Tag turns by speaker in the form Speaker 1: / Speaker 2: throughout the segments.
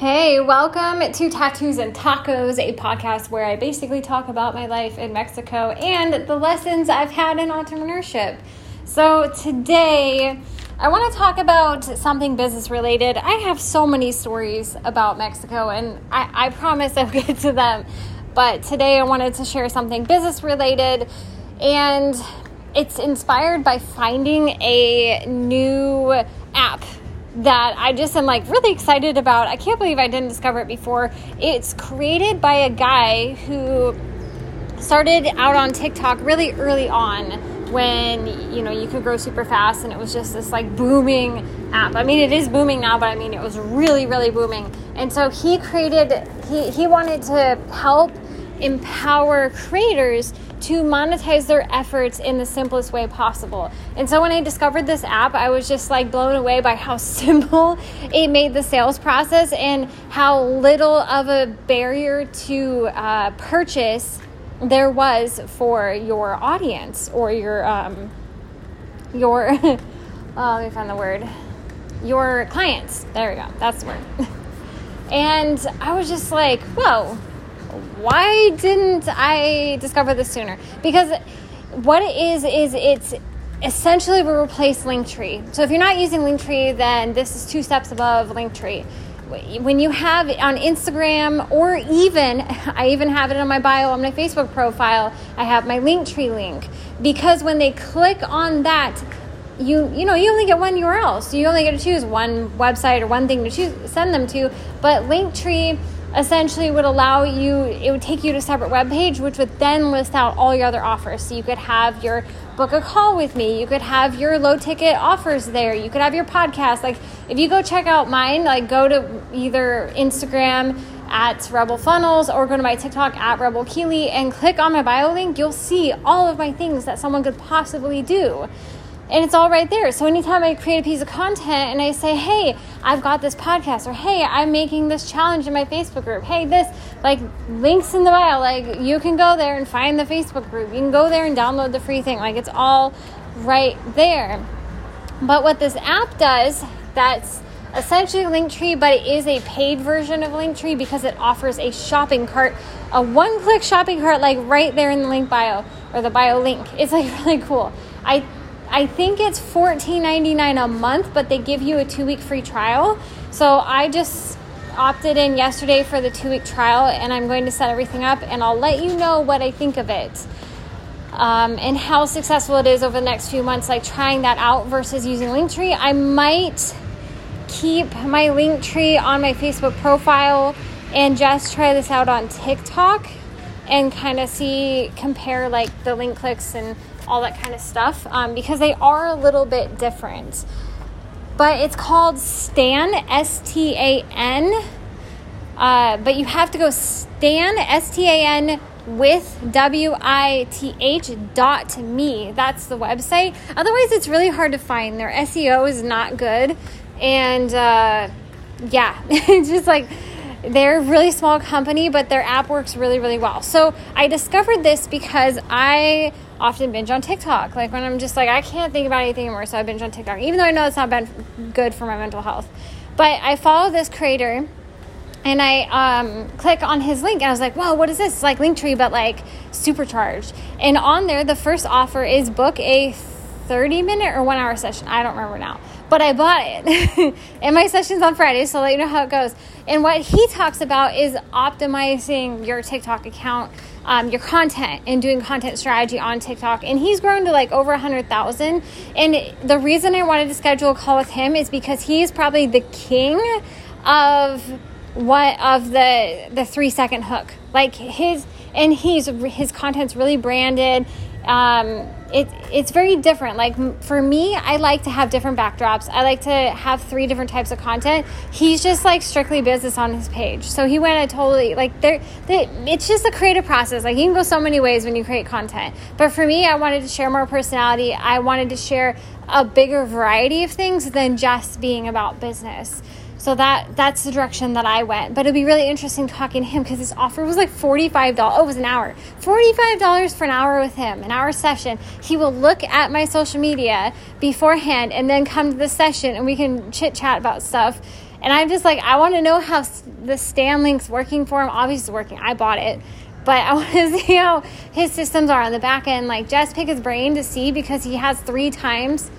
Speaker 1: Hey, welcome to Tattoos and Tacos, a podcast where I basically talk about my life in Mexico and the lessons I've had in entrepreneurship. So, today I want to talk about something business related. I have so many stories about Mexico, and I, I promise I'll get to them. But today I wanted to share something business related, and it's inspired by finding a new app that I just am like really excited about. I can't believe I didn't discover it before. It's created by a guy who started out on TikTok really early on when you know you could grow super fast and it was just this like booming app. I mean it is booming now, but I mean it was really really booming. And so he created he he wanted to help empower creators to monetize their efforts in the simplest way possible. And so when I discovered this app, I was just like blown away by how simple it made the sales process and how little of a barrier to uh, purchase there was for your audience or your um, your oh, let me find the word your clients. There we go. That's the word. and I was just like, whoa why didn't I discover this sooner? Because what it is is it's essentially we replace Linktree. So if you're not using Linktree, then this is two steps above Linktree. When you have on Instagram, or even I even have it on my bio on my Facebook profile, I have my Linktree link because when they click on that, you you know you only get one URL, so you only get to choose one website or one thing to choose send them to. But Linktree essentially would allow you it would take you to a separate web page which would then list out all your other offers. So you could have your book a call with me. You could have your low ticket offers there. You could have your podcast. Like if you go check out mine like go to either instagram at rebel funnels or go to my tiktok at rebel keely and click on my bio link you'll see all of my things that someone could possibly do and it's all right there. So anytime I create a piece of content and I say, hey, I've got this podcast, or hey, I'm making this challenge in my Facebook group, hey, this, like links in the bio, like you can go there and find the Facebook group. You can go there and download the free thing. Like it's all right there. But what this app does, that's essentially Linktree, but it is a paid version of Linktree because it offers a shopping cart, a one click shopping cart, like right there in the link bio or the bio link. It's like really cool. I I think it's $14.99 a month, but they give you a two week free trial. So I just opted in yesterday for the two week trial and I'm going to set everything up and I'll let you know what I think of it. Um, and how successful it is over the next few months, like trying that out versus using Linktree. I might keep my Linktree on my Facebook profile and just try this out on TikTok and kind of see, compare like the link clicks and all that kind of stuff um, because they are a little bit different. But it's called Stan, S T A N. Uh, but you have to go Stan, S T A N, with W I T H dot me. That's the website. Otherwise, it's really hard to find. Their SEO is not good. And uh, yeah, it's just like they're a really small company, but their app works really, really well. So I discovered this because I often binge on TikTok. Like when I'm just like, I can't think about anything anymore, so I binge on TikTok, even though I know it's not been good for my mental health. But I follow this creator and I um, click on his link and I was like, whoa, what is this? It's like Linktree, but like supercharged. And on there, the first offer is book a 30 minute or one hour session. I don't remember now. But I bought it. and my session's on Friday, so I'll let you know how it goes. And what he talks about is optimizing your TikTok account um, your content and doing content strategy on TikTok. And he's grown to like over 100,000. And the reason I wanted to schedule a call with him is because he's probably the king of what of the the three second hook like his and he's his content's really branded um, it, it's very different. Like for me, I like to have different backdrops. I like to have three different types of content. He's just like strictly business on his page. So he went a totally like there. It's just a creative process. Like you can go so many ways when you create content. But for me, I wanted to share more personality. I wanted to share a bigger variety of things than just being about business. So that that's the direction that I went. But it'd be really interesting talking to him because his offer was like $45. Oh, it was an hour. $45 for an hour with him, an hour session. He will look at my social media beforehand and then come to the session and we can chit chat about stuff. And I'm just like, I want to know how the Stan Link's working for him. Obviously, it's working. I bought it. But I want to see how his systems are on the back end. Like, just pick his brain to see because he has three times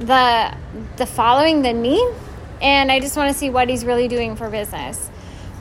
Speaker 1: the the following than me. And I just want to see what he's really doing for business.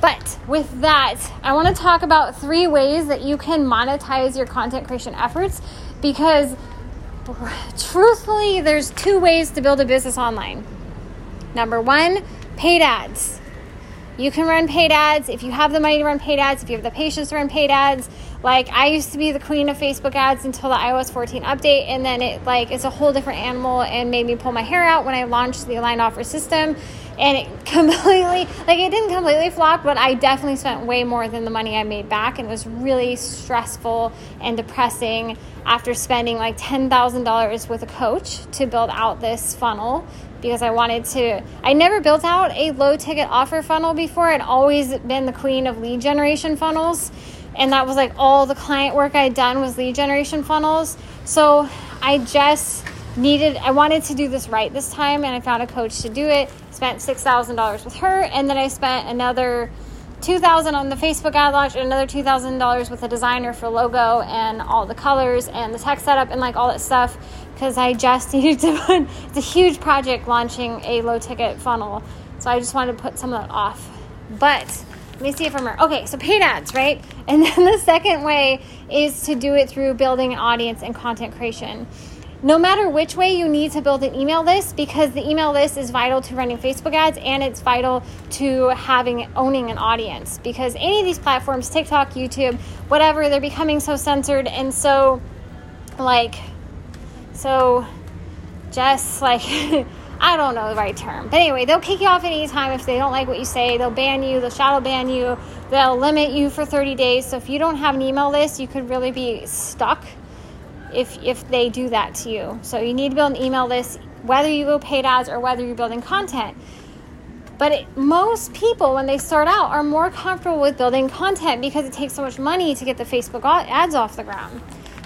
Speaker 1: But with that, I want to talk about three ways that you can monetize your content creation efforts because truthfully, there's two ways to build a business online. Number one, paid ads. You can run paid ads if you have the money to run paid ads, if you have the patience to run paid ads. Like I used to be the queen of Facebook ads until the iOS 14 update, and then it like it's a whole different animal and made me pull my hair out when I launched the aligned offer system. And it completely like it didn't completely flop, but I definitely spent way more than the money I made back, and it was really stressful and depressing after spending like $10,000 with a coach to build out this funnel because I wanted to. I never built out a low ticket offer funnel before. I'd always been the queen of lead generation funnels. And that was like all the client work I'd done was lead generation funnels. So I just needed, I wanted to do this right this time. And I found a coach to do it. Spent $6,000 with her. And then I spent another 2000 on the Facebook ad launch and another $2,000 with a designer for logo and all the colors and the tech setup and like all that stuff because I just needed to it's a huge project launching a low ticket funnel. So I just wanted to put some of that off. But let me see if I'm right. Okay, so paid ads, right? And then the second way is to do it through building an audience and content creation no matter which way you need to build an email list because the email list is vital to running Facebook ads and it's vital to having owning an audience because any of these platforms TikTok, YouTube, whatever, they're becoming so censored and so like so just like I don't know the right term. But anyway, they'll kick you off at any time if they don't like what you say. They'll ban you, they'll shadow ban you, they'll limit you for 30 days. So if you don't have an email list, you could really be stuck if if they do that to you. So you need to build an email list, whether you go paid ads or whether you're building content. But it, most people, when they start out, are more comfortable with building content because it takes so much money to get the Facebook ads off the ground.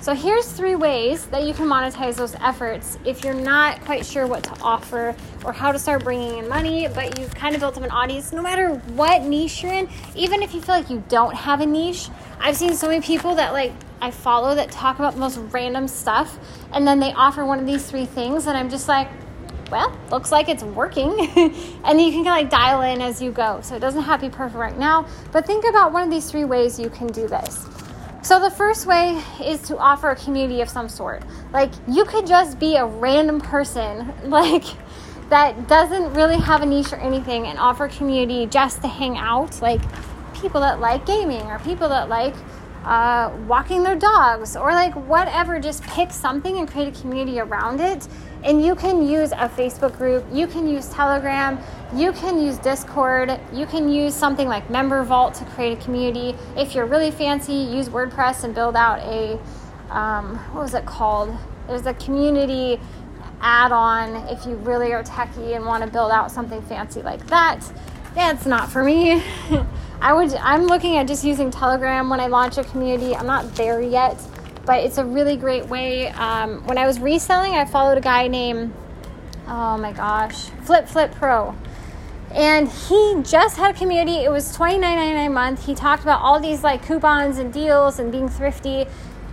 Speaker 1: So here's three ways that you can monetize those efforts if you're not quite sure what to offer or how to start bringing in money, but you've kind of built up an audience. No matter what niche you're in, even if you feel like you don't have a niche, I've seen so many people that like I follow that talk about the most random stuff, and then they offer one of these three things, and I'm just like, well, looks like it's working. and you can kind of like dial in as you go. So it doesn't have to be perfect right now, but think about one of these three ways you can do this. So the first way is to offer a community of some sort. Like you could just be a random person, like that doesn't really have a niche or anything, and offer community just to hang out, like people that like gaming or people that like uh, walking their dogs or like whatever. Just pick something and create a community around it. And you can use a Facebook group, you can use Telegram, you can use Discord, you can use something like MemberVault to create a community. If you're really fancy, use WordPress and build out a um, what was it called? There's a community add on if you really are techie and want to build out something fancy like that. That's not for me. I would I'm looking at just using Telegram when I launch a community. I'm not there yet, but it's a really great way. Um, when I was reselling, I followed a guy named oh my gosh, Flip Flip Pro. And he just had a community. It was $29.99 a month. He talked about all these like coupons and deals and being thrifty.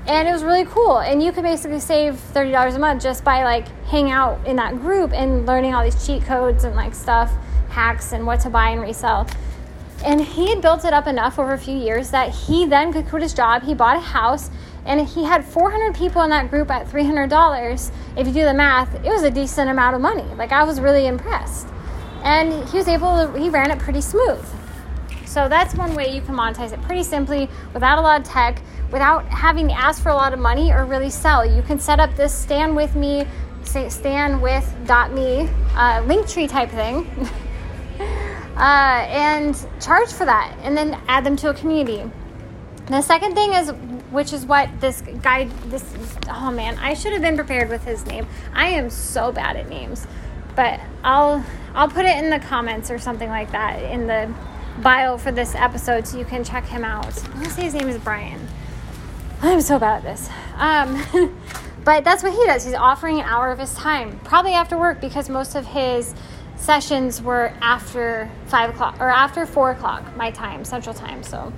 Speaker 1: And it was really cool. And you could basically save $30 a month just by like hanging out in that group and learning all these cheat codes and like stuff, hacks and what to buy and resell. And he had built it up enough over a few years that he then could quit his job. He bought a house and he had 400 people in that group at $300. If you do the math, it was a decent amount of money. Like I was really impressed. And he was able to, he ran it pretty smooth. So that's one way you can monetize it pretty simply without a lot of tech, without having to ask for a lot of money or really sell. You can set up this Stan with me, Stan with me, uh, Linktree type thing. uh, and charge for that and then add them to a community. The second thing is, which is what this guy, this, oh man, I should have been prepared with his name. I am so bad at names, but I'll, I'll put it in the comments or something like that in the bio for this episode so you can check him out. I want to say his name is Brian. I'm so bad at this. Um, but that's what he does. He's offering an hour of his time, probably after work because most of his sessions were after five o'clock or after four o'clock my time, central time. So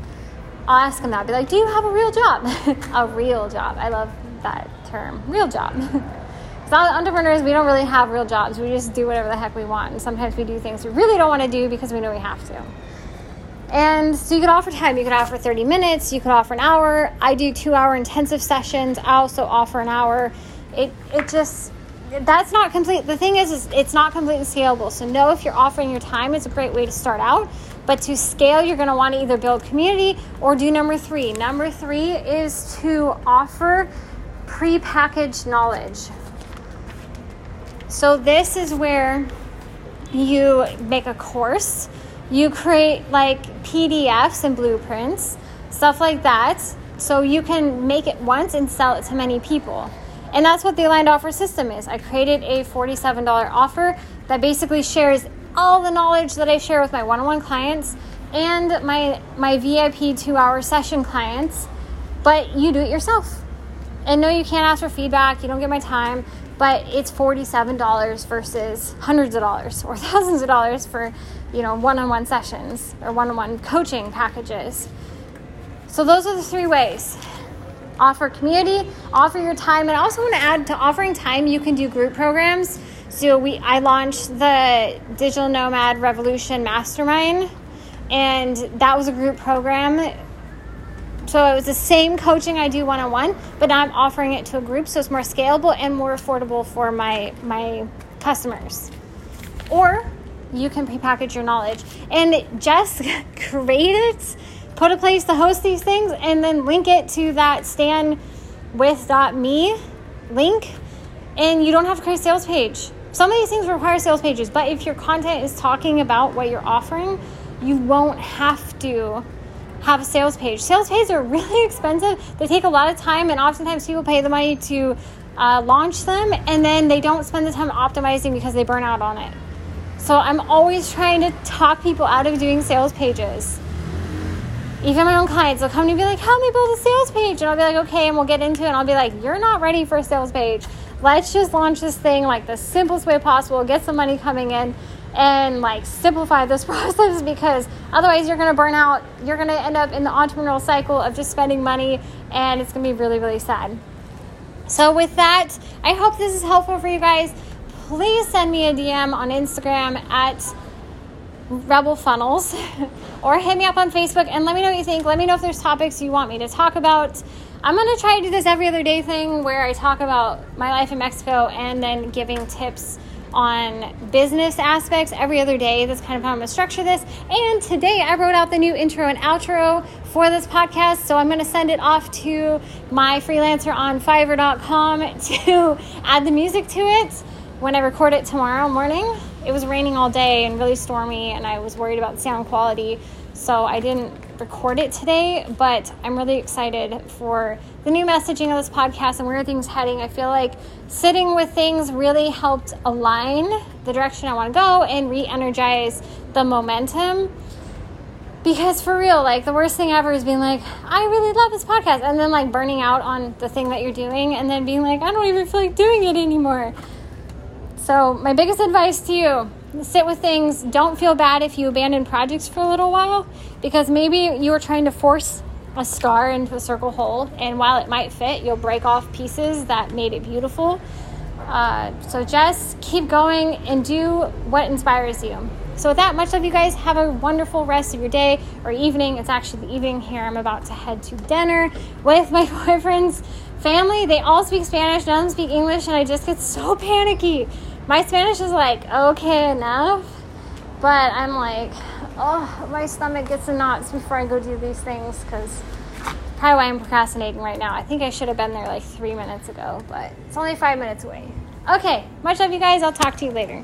Speaker 1: I'll ask them that. I'll be like, Do you have a real job? a real job. I love that term, real job. Because entrepreneurs, we don't really have real jobs. We just do whatever the heck we want. And sometimes we do things we really don't want to do because we know we have to. And so you could offer time. You could offer 30 minutes. You could offer an hour. I do two hour intensive sessions. I also offer an hour. It, it just, that's not complete. The thing is, is, it's not completely scalable. So know if you're offering your time, it's a great way to start out. But to scale, you're going to want to either build community or do number three. Number three is to offer pre-packaged knowledge. So this is where you make a course, you create like PDFs and blueprints, stuff like that, so you can make it once and sell it to many people. And that's what the aligned offer system is. I created a $47 offer that basically shares all the knowledge that I share with my one-on-one clients and my my VIP 2-hour session clients, but you do it yourself. And no, you can't ask for feedback. You don't get my time but it's $47 versus hundreds of dollars or thousands of dollars for you know one-on-one sessions or one-on-one coaching packages so those are the three ways offer community offer your time and i also want to add to offering time you can do group programs. So we i launched the digital nomad revolution mastermind and that was a group program. So it was the same coaching I do one on one, but now I'm offering it to a group so it's more scalable and more affordable for my my customers. Or you can prepackage your knowledge. And just create it, put a place to host these things, and then link it to that Stan with.me link, and you don't have to create a sales page. Some of these things require sales pages, but if your content is talking about what you're offering, you won't have to have a sales page. Sales pages are really expensive. They take a lot of time, and oftentimes people pay the money to uh, launch them, and then they don't spend the time optimizing because they burn out on it. So I'm always trying to talk people out of doing sales pages. Even my own clients will come to me and be like, "Help me build a sales page," and I'll be like, "Okay," and we'll get into it. And I'll be like, "You're not ready for a sales page. Let's just launch this thing like the simplest way possible. Get some money coming in." and like simplify this process because otherwise you're going to burn out. You're going to end up in the entrepreneurial cycle of just spending money and it's going to be really, really sad. So, with that, I hope this is helpful for you guys. Please send me a DM on Instagram at Rebel Funnels or hit me up on Facebook and let me know what you think. Let me know if there's topics you want me to talk about. I'm to try to do this every other day thing where I talk about my life in Mexico and then giving tips on business aspects every other day. That's kind of how I'm to structure this. And today I wrote out the new intro and outro for this podcast. So I'm to send it off to my freelancer on fiverr.com to add the music to it when I record it tomorrow morning. It was raining all day and really stormy, and I was worried about sound quality. So I didn't record it today, but I'm really excited for the new messaging of this podcast and where things heading. I feel like sitting with things really helped align the direction I want to go and re-energize the momentum. Because for real, like the worst thing ever is being like, I really love this podcast, and then like burning out on the thing that you're doing, and then being like, I don't even feel like doing it anymore. So, my biggest advice to you sit with things. Don't feel bad if you abandon projects for a little while because maybe you were trying to force a star into a circle hole, and while it might fit, you'll break off pieces that made it beautiful. Uh, so just keep going and do what inspires you. So, with that, much love, you guys. Have a wonderful rest of your day or evening. It's actually the evening here. I'm about to head to dinner with my boyfriend's family. They all speak Spanish, none speak English, and I just get so panicky my Spanish is like okay enough, but I'm like, oh, my stomach gets in knots before I go do these things because probably why I'm procrastinating right now. I think I should have been there like three minutes ago, but it's only five minutes away. Okay, much love, you guys. I'll talk to you later.